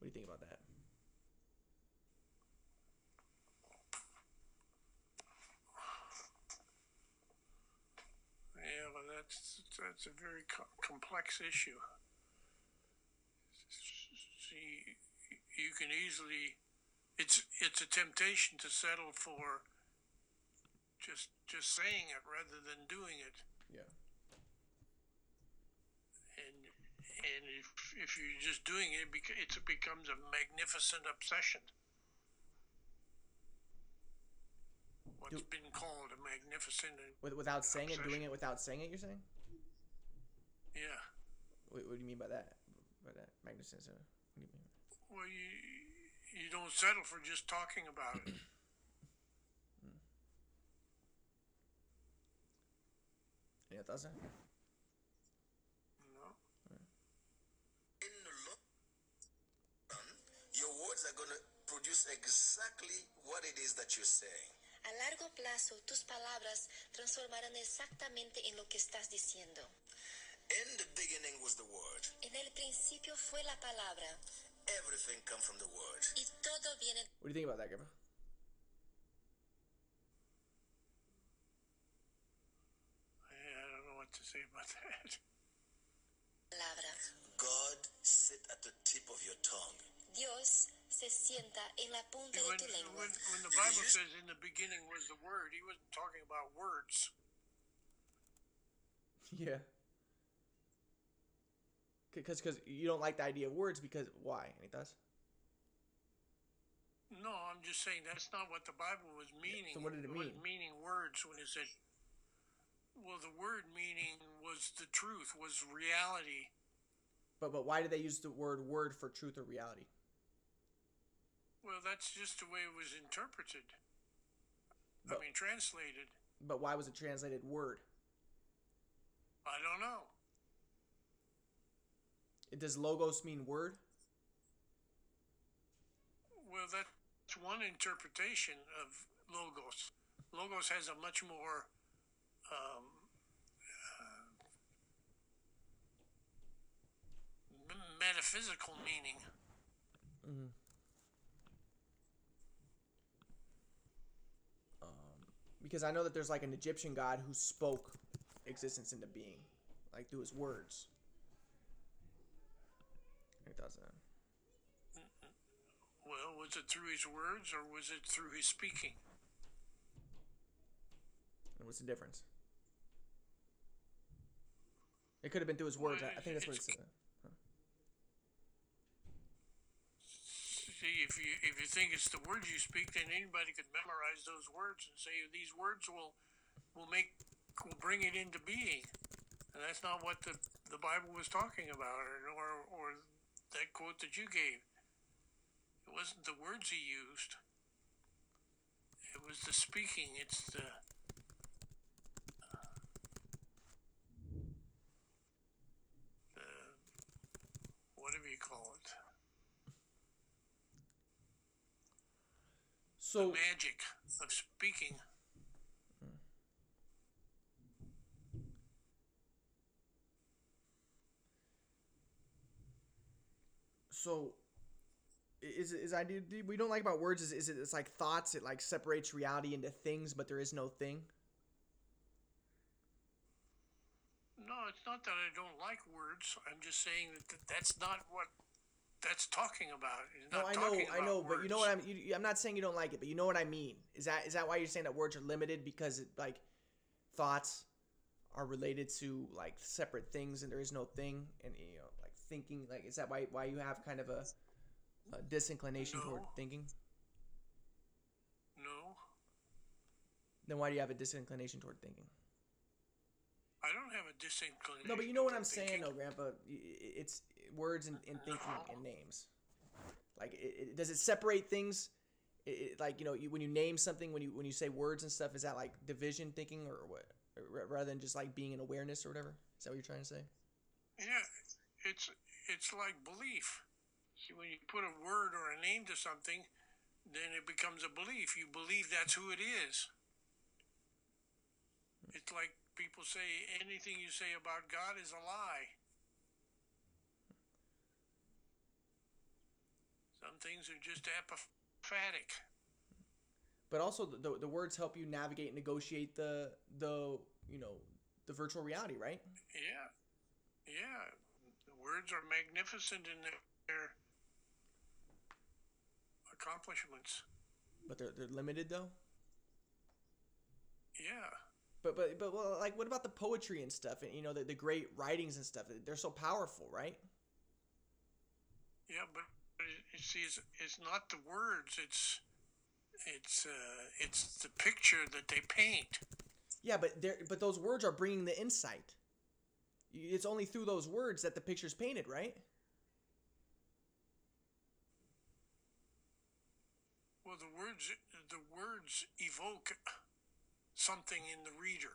What do you think about that? Yeah, but that's that's a very co- complex issue. See, you can easily it's it's a temptation to settle for just just saying it rather than doing it. Yeah. and and if if you're just doing it, it becomes a magnificent obsession. What's Do- been called a magnificent, With, without saying it, doing it without saying it, you're saying? yeah. What, what do you mean by that? By that magnificence? uh, What do you mean? Well, you you don't settle for just talking about it. [CLEARS THROAT] yeah Any thoughts? there? No. Words are going to produce exactly what it is that you're saying. A largo plazo, tus palabras transformarán exactamente en lo que estás diciendo. In the beginning was the word. En el principio fue la palabra Everything comes from the word. y todo viene What do you think about that, Grandpa? I, I don't know what to say about [LAUGHS] that. de palabra. God sit at the tip of your tongue. Dios se sienta en la punta de When, tu lengua. when, when the Bible says in the beginning was the Word, he wasn't talking about words. [LAUGHS] Yeah. Because because you don't like the idea of words because why? Any thoughts? No, I'm just saying that's not what the Bible was meaning. So what did it was mean? meaning words when it said. Well, the word meaning was the truth, was reality. But but why did they use the word word for truth or reality? Well, that's just the way it was interpreted. I mean, translated. But why was it translated word? I don't know. Does logos mean word? Well, that's one interpretation of logos. Logos has a much more um, uh, metaphysical meaning. Because I know that there's like an Egyptian god who spoke existence into being, like through his words. It doesn't. Uh. Well, was it through his words or was it through his speaking? And what's the difference? It could have been through his words. I I think that's what it It's- said. See, if you if you think it's the words you speak, then anybody could memorize those words and say these words will will make will bring it into being, and that's not what the the Bible was talking about, or or, or that quote that you gave. It wasn't the words he used. It was the speaking. It's the the whatever you call it. So magic of speaking. so is is I we don't like about words is is it it's like thoughts it like separates reality into things but there is no thing. No, it's not that I don't like words. I'm just saying that that's not what that's talking about. No, I know, I know, but you know what. I'm. You, I'm not saying you don't like it, but you know what I mean. Is that is that why you're saying that words are limited because it, like thoughts are related to like separate things and there is no thing and you know like thinking like is that why why you have kind of a, a disinclination toward thinking? No, Then why do you have a disinclination toward thinking? I don't have a disinclination. No, but you know what I'm toward saying though, Grandpa. It's words and, and thinking and names. Like, it, it, does it separate things? It, like you know, you, when you name something, when you when you say words and stuff, is that like division thinking or what? Rather than just like being an awareness or whatever. Is that what you're trying to say? Yeah, it's it's like belief. See, when you put a word or a name to something, then it becomes a belief. You believe that's who it is. It's like people say anything you say about God is a lie. Some things are just apophatic. But also, the, the, words help you navigate and negotiate the the you know the virtual reality, right? Yeah, yeah. The words are magnificent in their, their accomplishments. But they're they're limited though. Yeah. But but but well, like what about the poetry and stuff? And you know the, the great writings and stuff. They're so powerful, right? Yeah, but it, see, it's, it's not the words. It's it's uh, it's the picture that they paint. Yeah, but there, but those words are bringing the insight. It's only through those words that the picture's painted, right? Well, the words the words evoke something in the reader.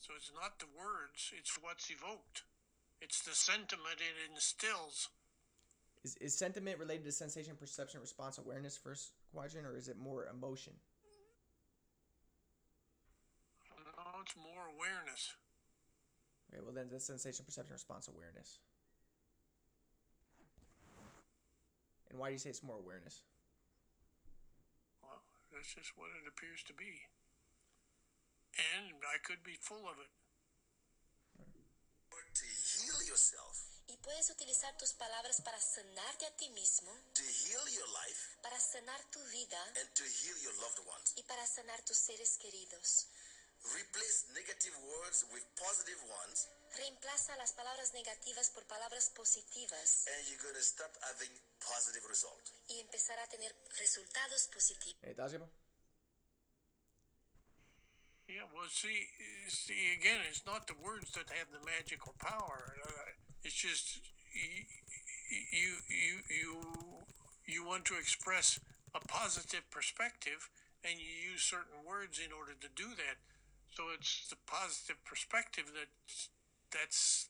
So it's not the words; it's what's evoked. It's the sentiment it instills. Is, is sentiment related to sensation, perception, response, awareness first quadrant, or is it more emotion? No, it's more awareness. Okay, well then the sensation, perception, response, awareness. And why do you say it's more awareness? Well, that's just what it appears to be. And I could be full of it. To heal yourself, Y puedes utilizar tus palabras para sanarte a ti mismo, to heal your life, para sanar tu vida and to heal your loved ones. y para sanar tus seres queridos. Replace negative words with positive ones, Reemplaza las palabras negativas por palabras positivas and you're going to start having positive result. y empezar a tener resultados positivos. Any thoughts, Yeah, well, see, see, again, it's not the words that have the magical power. Uh, it's just y- y- you, you, you, you want to express a positive perspective, and you use certain words in order to do that. So it's the positive perspective that's that's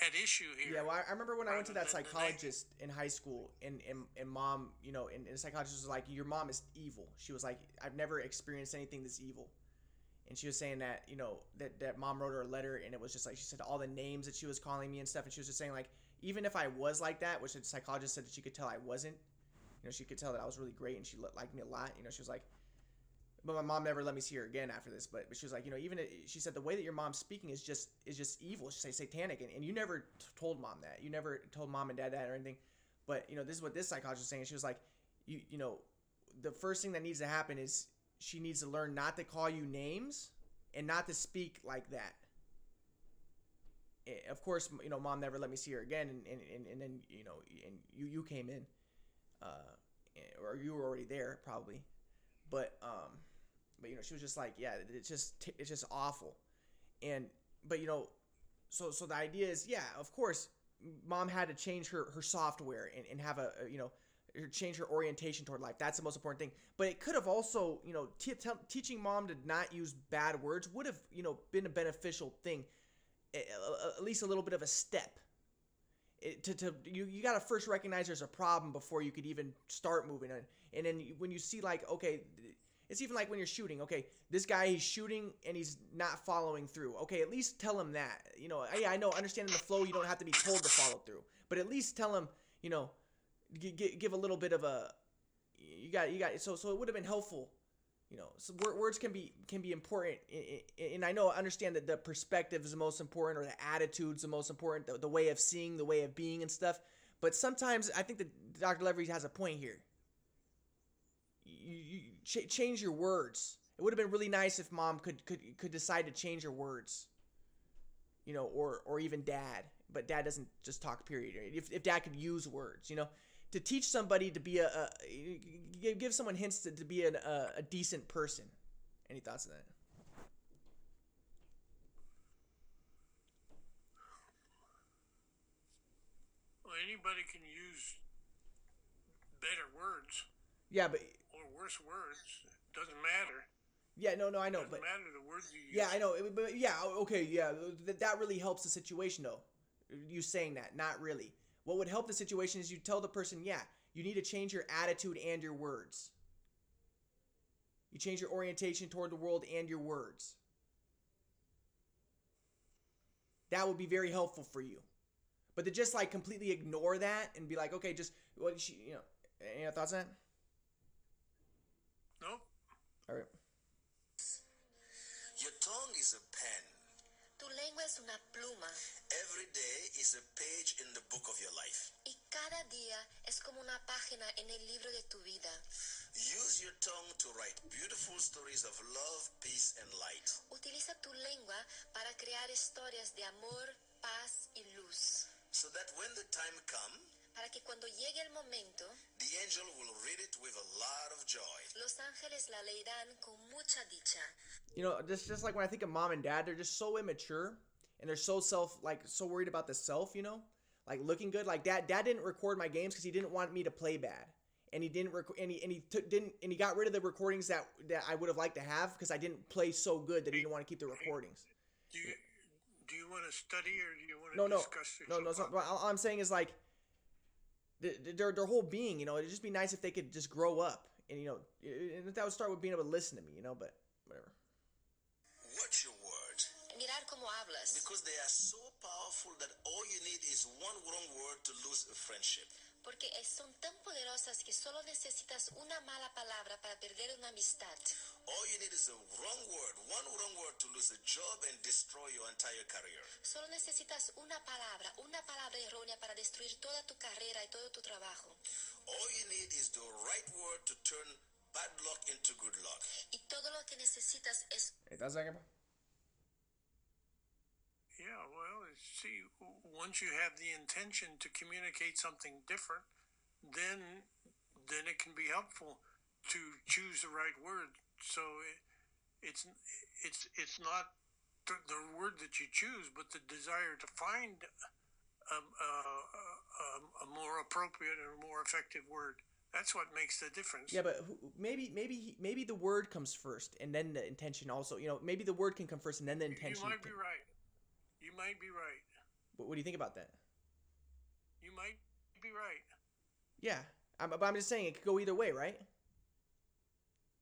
at issue here. Yeah, well, I, remember when I went to that Rather than the psychologist in high school, and, and, and mom, you know, and, and the psychologist was like, Your mom is evil. She was like, I've never experienced anything this evil. And she was saying that, you know, that, that mom wrote her a letter, and it was just like, she said all the names that she was calling me and stuff, and she was just saying, like, even if I was like that, which the psychologist said that she could tell I wasn't, you know, she could tell that I was really great and she li- liked me a lot, you know, she was like, but my mom never let me see her again after this. But, but she was like, you know, even she said the way that your mom's speaking is just is just evil. She say satanic, and, and you never t- told mom that. You never told mom and dad that or anything. But you know, this is what this psychologist was saying. She was like, you you know, the first thing that needs to happen is she needs to learn not to call you names and not to speak like that. Eh, Of course, you know, mom never let me see her again, and and, and, and then you know, and you you came in, uh, eh, or you were already there probably, but um, but you know, she was just like, yeah, it's just it's just awful, and but you know, so so the idea is, yeah, of course, mom had to change her her software and, and have a, a you know change her orientation toward life. That's the most important thing. But it could have also, you know, t- tell teaching mom to not use bad words would have, you know, been a beneficial thing, at least a little bit of a step. It, to, to you you got to first recognize there's a problem before you could even start moving on. And then when you see like okay, it's even like when you're shooting. Okay, this guy he's shooting and he's not following through. Okay, at least tell him that. You know, I know, understanding the flow, you don't have to be told to follow through, but at least tell him, you know, g- give a little bit of a. You got you got so so it would have been helpful. You know, so wor- words can be can be important, and I know I understand that the perspective is the most important, or the attitude's the most important, the, the way of seeing, the way of being, and stuff. But sometimes I think that Dr. Levery has a point here. You, you ch- change your words. It would have been really nice if mom could could could decide to change her words. You know, or or even dad, but dad doesn't just talk. Period. If if dad could use words, you know, to teach somebody to be a, a give, someone hints to, to be an, a, a decent person. Any thoughts on that? Well, anybody can use better words Yeah, but or worse words. Doesn't matter. yeah, no, no, I know, Doesn't but matter the words you use. yeah, I know, but yeah, okay, yeah, that that really helps the situation though. You saying that, not really. What would help the situation is you tell the person, yeah, you need to change your attitude and your words. You change your orientation toward the world and your words. That would be very helpful for you. But to just like completely ignore that and be like, okay, just what she, you know, any other thoughts on that? Nope. All right. Your tongue is a pen. Tu lengua es una pluma Every day is a page in the book of your life. y cada día es como una página en el libro de tu vida. Use your tongue to write beautiful stories of love, peace, and light. Utiliza tu lengua para crear historias de amor, paz y luz. So that when the time comes, Para que cuando llegue el momento, the angel will read it with a lot of joy. los ángeles la leerán con mucha dicha. you know just just like when i think of mom and dad they're just so immature and they're so self like so worried about the self you know like looking good like dad dad didn't record my games because he didn't want me to play bad and he didn't record and he, and he took didn't and he got rid of the recordings that that i would have liked to have because i didn't play so good that he didn't want to keep the recordings Do you, do you want to study or do you want to No, no, discuss this? no, no. So, well, all all I'm saying is like, the- the- their their whole being. You know, it'd just be nice if they could just grow up, and you know, and that would start with being able to listen to me. You know, but whatever. Watch your words. Mirar cómo hablas. Because they are so powerful that all you need is one wrong word to lose a friendship. Porque son tan poderosas que solo necesitas una mala palabra para perder una amistad. All you need is a wrong word, one wrong word to lose a job and destroy your entire career. Solo necesitas una palabra, una palabra errónea para destruir toda tu carrera y todo tu trabajo. All you need is the right word to turn bad luck into good luck. Y todo lo que necesitas es ¿Estás acá? Yeah, well, see, once you have the intention to communicate something different, then then it can be helpful to choose the right word. So it, it's it's it's not the, the word that you choose, but the desire to find a, a, a, a more appropriate or more effective word. That's what makes the difference. Yeah, but who, maybe maybe maybe the word comes first, and then the intention also. You know, maybe the word can come first, and then the intention. you might can- be right. You might be right. What, what do you think about that? You might be right. Yeah, I'm, but I'm just saying it could go either way, right?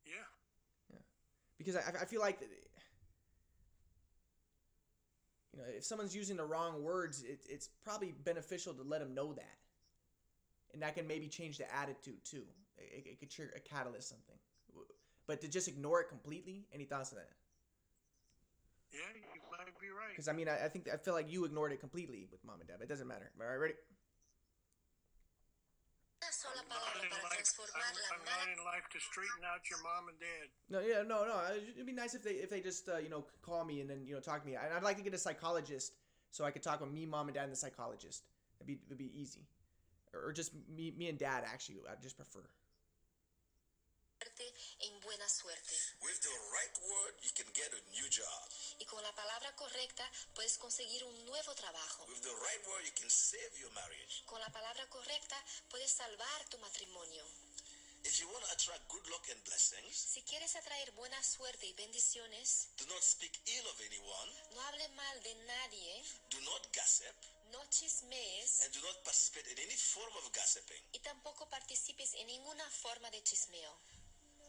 Yeah. Because I, I feel like you know if someone's using the wrong words it, it's probably beneficial to let them know that. And that can maybe change the attitude too. It, it could trigger a catalyst something. But to just ignore it completely any thoughts on that? Yeah, you might be right. because i mean I, I think i feel like you ignored it completely with mom and dad. But it doesn't matter. All right ready sola I'm palabra para life- transformar I'm, I'm not in life to straighten out your mom and dad. No, yeah, no, no. It'd be nice if they if they just uh, you know call me and then you know talk to me. And I'd like to get a psychologist so I could talk with me, mom, and dad, and the psychologist. It'd be it'd be easy, or, or just me me and dad. Actually, I'd just prefer. en buena suerte. With the right word, you can get a new job. Y con la palabra correcta puedes conseguir un nuevo trabajo. With the right word, you can save your marriage. Con la palabra correcta puedes salvar tu matrimonio. If you want to attract good luck and blessings, Si quieres atraer buena suerte y bendiciones, do not speak ill of anyone, no hable mal de nadie, do not gossip, no chismees and do not participate in any form of gossiping. y tampoco participes en ninguna forma de chismeo.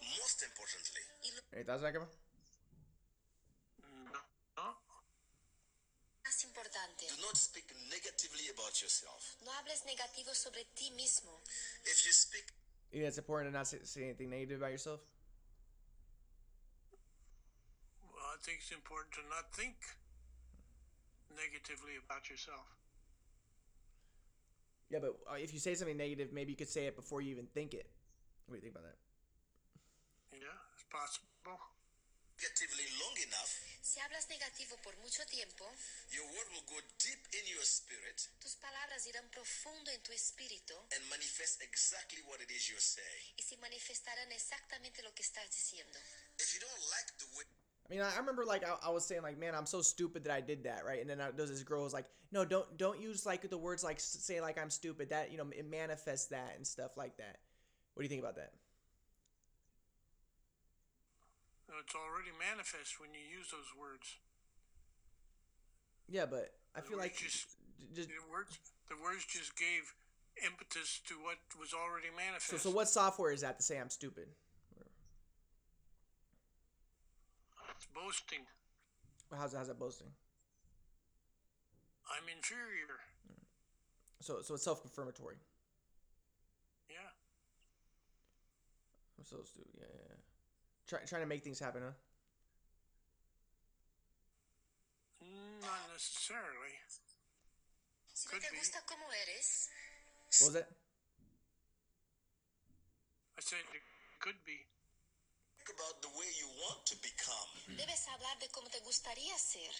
Most importantly, Y lo Hey, ¿estás acá? No. no. más importante, do not speak negatively about yourself. no hables negativo sobre ti mismo. If you speak Yeah, it's important to not say, say anything negative about yourself. Well, I think it's important to not think negatively about yourself. Yeah, but uh, if you say something negative, maybe you could say it before you even think it. What do you think about that? Yeah, it's possible. negatively long enough, Si hablas negativo por mucho tiempo, your word will go deep in your spirit tus palabras irán profundo en tu espíritu and manifest exactly what it is you're saying. y se manifestarán exactamente lo que estás diciendo. If you don't like the way I mean, I I remember like I, I was saying like, man, I'm so stupid that I did that, right? And then I, there's this girl who's like, no, don't don't use like the words like say like I'm stupid. That you know it manifests that and stuff like that. What do you think about that? It's already manifest when you use those words. Yeah, but I feel like just- just The words, the words just gave impetus to what was already so manifest. so what software is that to say I'm stupid? It's boasting. How's how's that boasting? I'm inferior. So so it's self confirmatory. Yeah. I'm so stupid. Yeah, yeah. yeah. Try, trying to make things happen, huh? Not necessarily. Si no Could te be. cómo eres, What was that? I said it could be. think about the way you want to become. debes hablar de cómo te gustaría ser.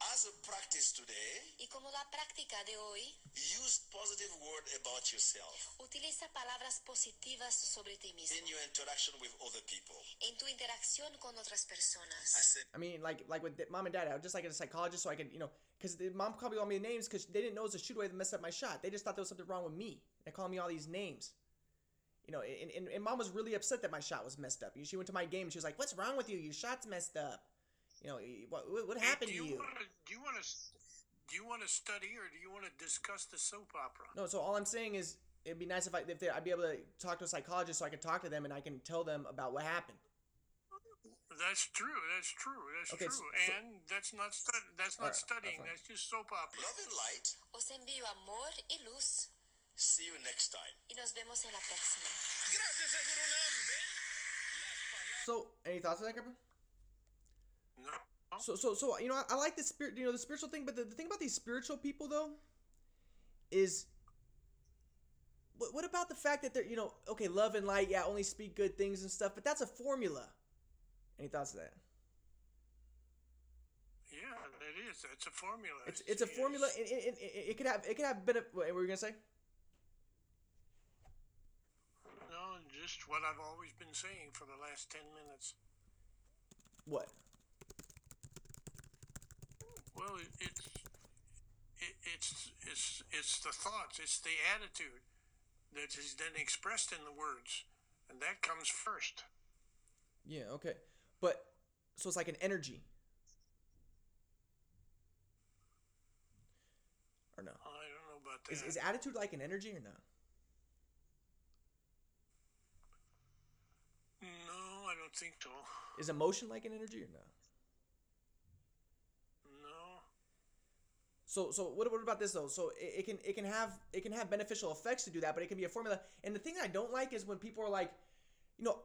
As a practice today, Y como la práctica de hoy, use positive word about yourself utiliza palabras positivas sobre ti mismo in your interaction with other people. en tu interacción con otras I said I mean, like like with the- mom and dad, I was just like a psychologist so I could, you know, because mom called me all these names because they didn't know it was a shoot away that messed up my shot. They just thought there was something wrong with me. They called me all these names. You know, and, and, and mom was really upset that my shot was messed up. She went to my game and she was like, "What's wrong with you? Your shot's messed up." You know, what what, what happened do to you you? Wanna, do you want to do you want to study or do you want to discuss the soap opera? No, so all I'm saying is it'd be nice if I if they, I'd be able to talk to a psychologist so I could talk to them and I can tell them about what happened. That's true. That's true. That's Okay, true. so- so- and that's not stu- That's not that's studying. fine. That's just soap opera. Love and light. Os envío amor y luz See you next time. y nos vemos en la próxima. Gracias a Gurunam. So, any thoughts on that, Grandpa? No. So, so, so, you know, I, I like the spirit, you know, the spiritual thing, but the, the thing about these spiritual people, though, is what, what about the fact that they're, you know, okay, love and light, yeah, only speak good things and stuff, but that's a formula. Any thoughts of that? Yeah, it is. It's a formula. It's it's a formula. It, it, it, it, it could have it could have been. A, what were you gonna say? No, just what I've always been saying for the last ten minutes. What? Well, it, it's it, it's it's it's the thoughts. It's the attitude that is then expressed in the words, and that comes first. Yeah. Okay. But so it's like an energy. Or no? I don't know about that. Is is attitude like an energy or no? no, I don't think so. Is emotion like an energy or no? No. So so what, what about this though? So it, it can it can have it can have beneficial effects to do that, but it can be a formula. And the thing I don't like is when people are like, you know,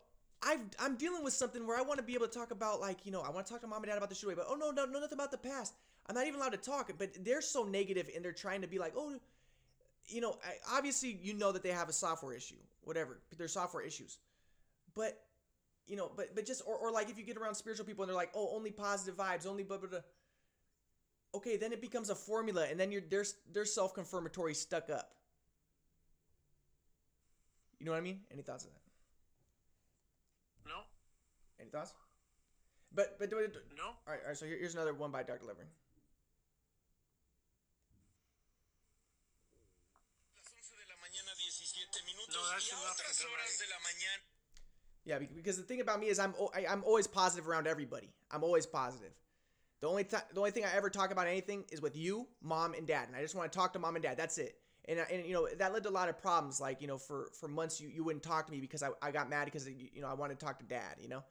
I've I'm dealing with something where I want to be able to talk about like you know I want to talk to mom and dad about the shooting, but oh no no no nothing about the past. I'm not even allowed to talk. But they're so negative and they're trying to be like oh, you know I, obviously you know that they have a software issue, whatever. There's software issues, but you know but but just or, or like if you get around spiritual people and they're like oh only positive vibes only blah blah blah okay, then it becomes a formula, and then you're they're they're self confirmatory stuck up. You know what I mean? Any thoughts on that? No. Any thoughts? But but do it. No. All right, all right. So here, here's another one by Dr. Levering. Las 11 de la mañana, 17 minutos. No, that's y a enough otras for horas tonight. de la mañana. Yeah, because the thing about me is I'm o- I, am always positive around everybody. I'm always positive. The only th- the only thing I ever talk about anything is with you, mom, and dad, and I just want to talk to mom and dad. That's it. And, and you know that led to a lot of problems. Like you know, for for months you, you wouldn't talk to me because I, I got mad because you know I wanted to talk to dad. You know,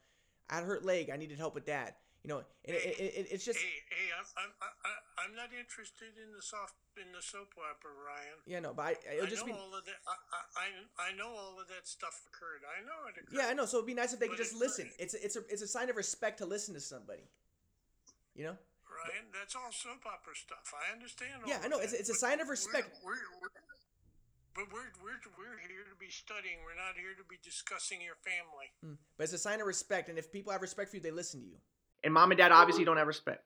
I had a hurt leg. I needed help with dad. You know, and it, it, it, it's just Hey, hey, I'm, I'm, I, I'm not interested in the soft in the soap opera, Ryan. yeah no, but I, it'll I just know be all of that. I, I, I know all of that stuff occurred. I know it occurred. yeah I know. So it'd be nice if they could just listen. It's a, it's a it's a sign of respect to listen to somebody. You know. Ryan, that's all soap opera stuff. I understand. All Yeah, I know. It's that, it's a sign of we're- respect. We're, we're, but we're, we're we're here to be studying. We're not here to be discussing your family. Mm. But it's a sign of respect, and if people have respect for you, they listen to you. And mom and dad obviously don't have respect.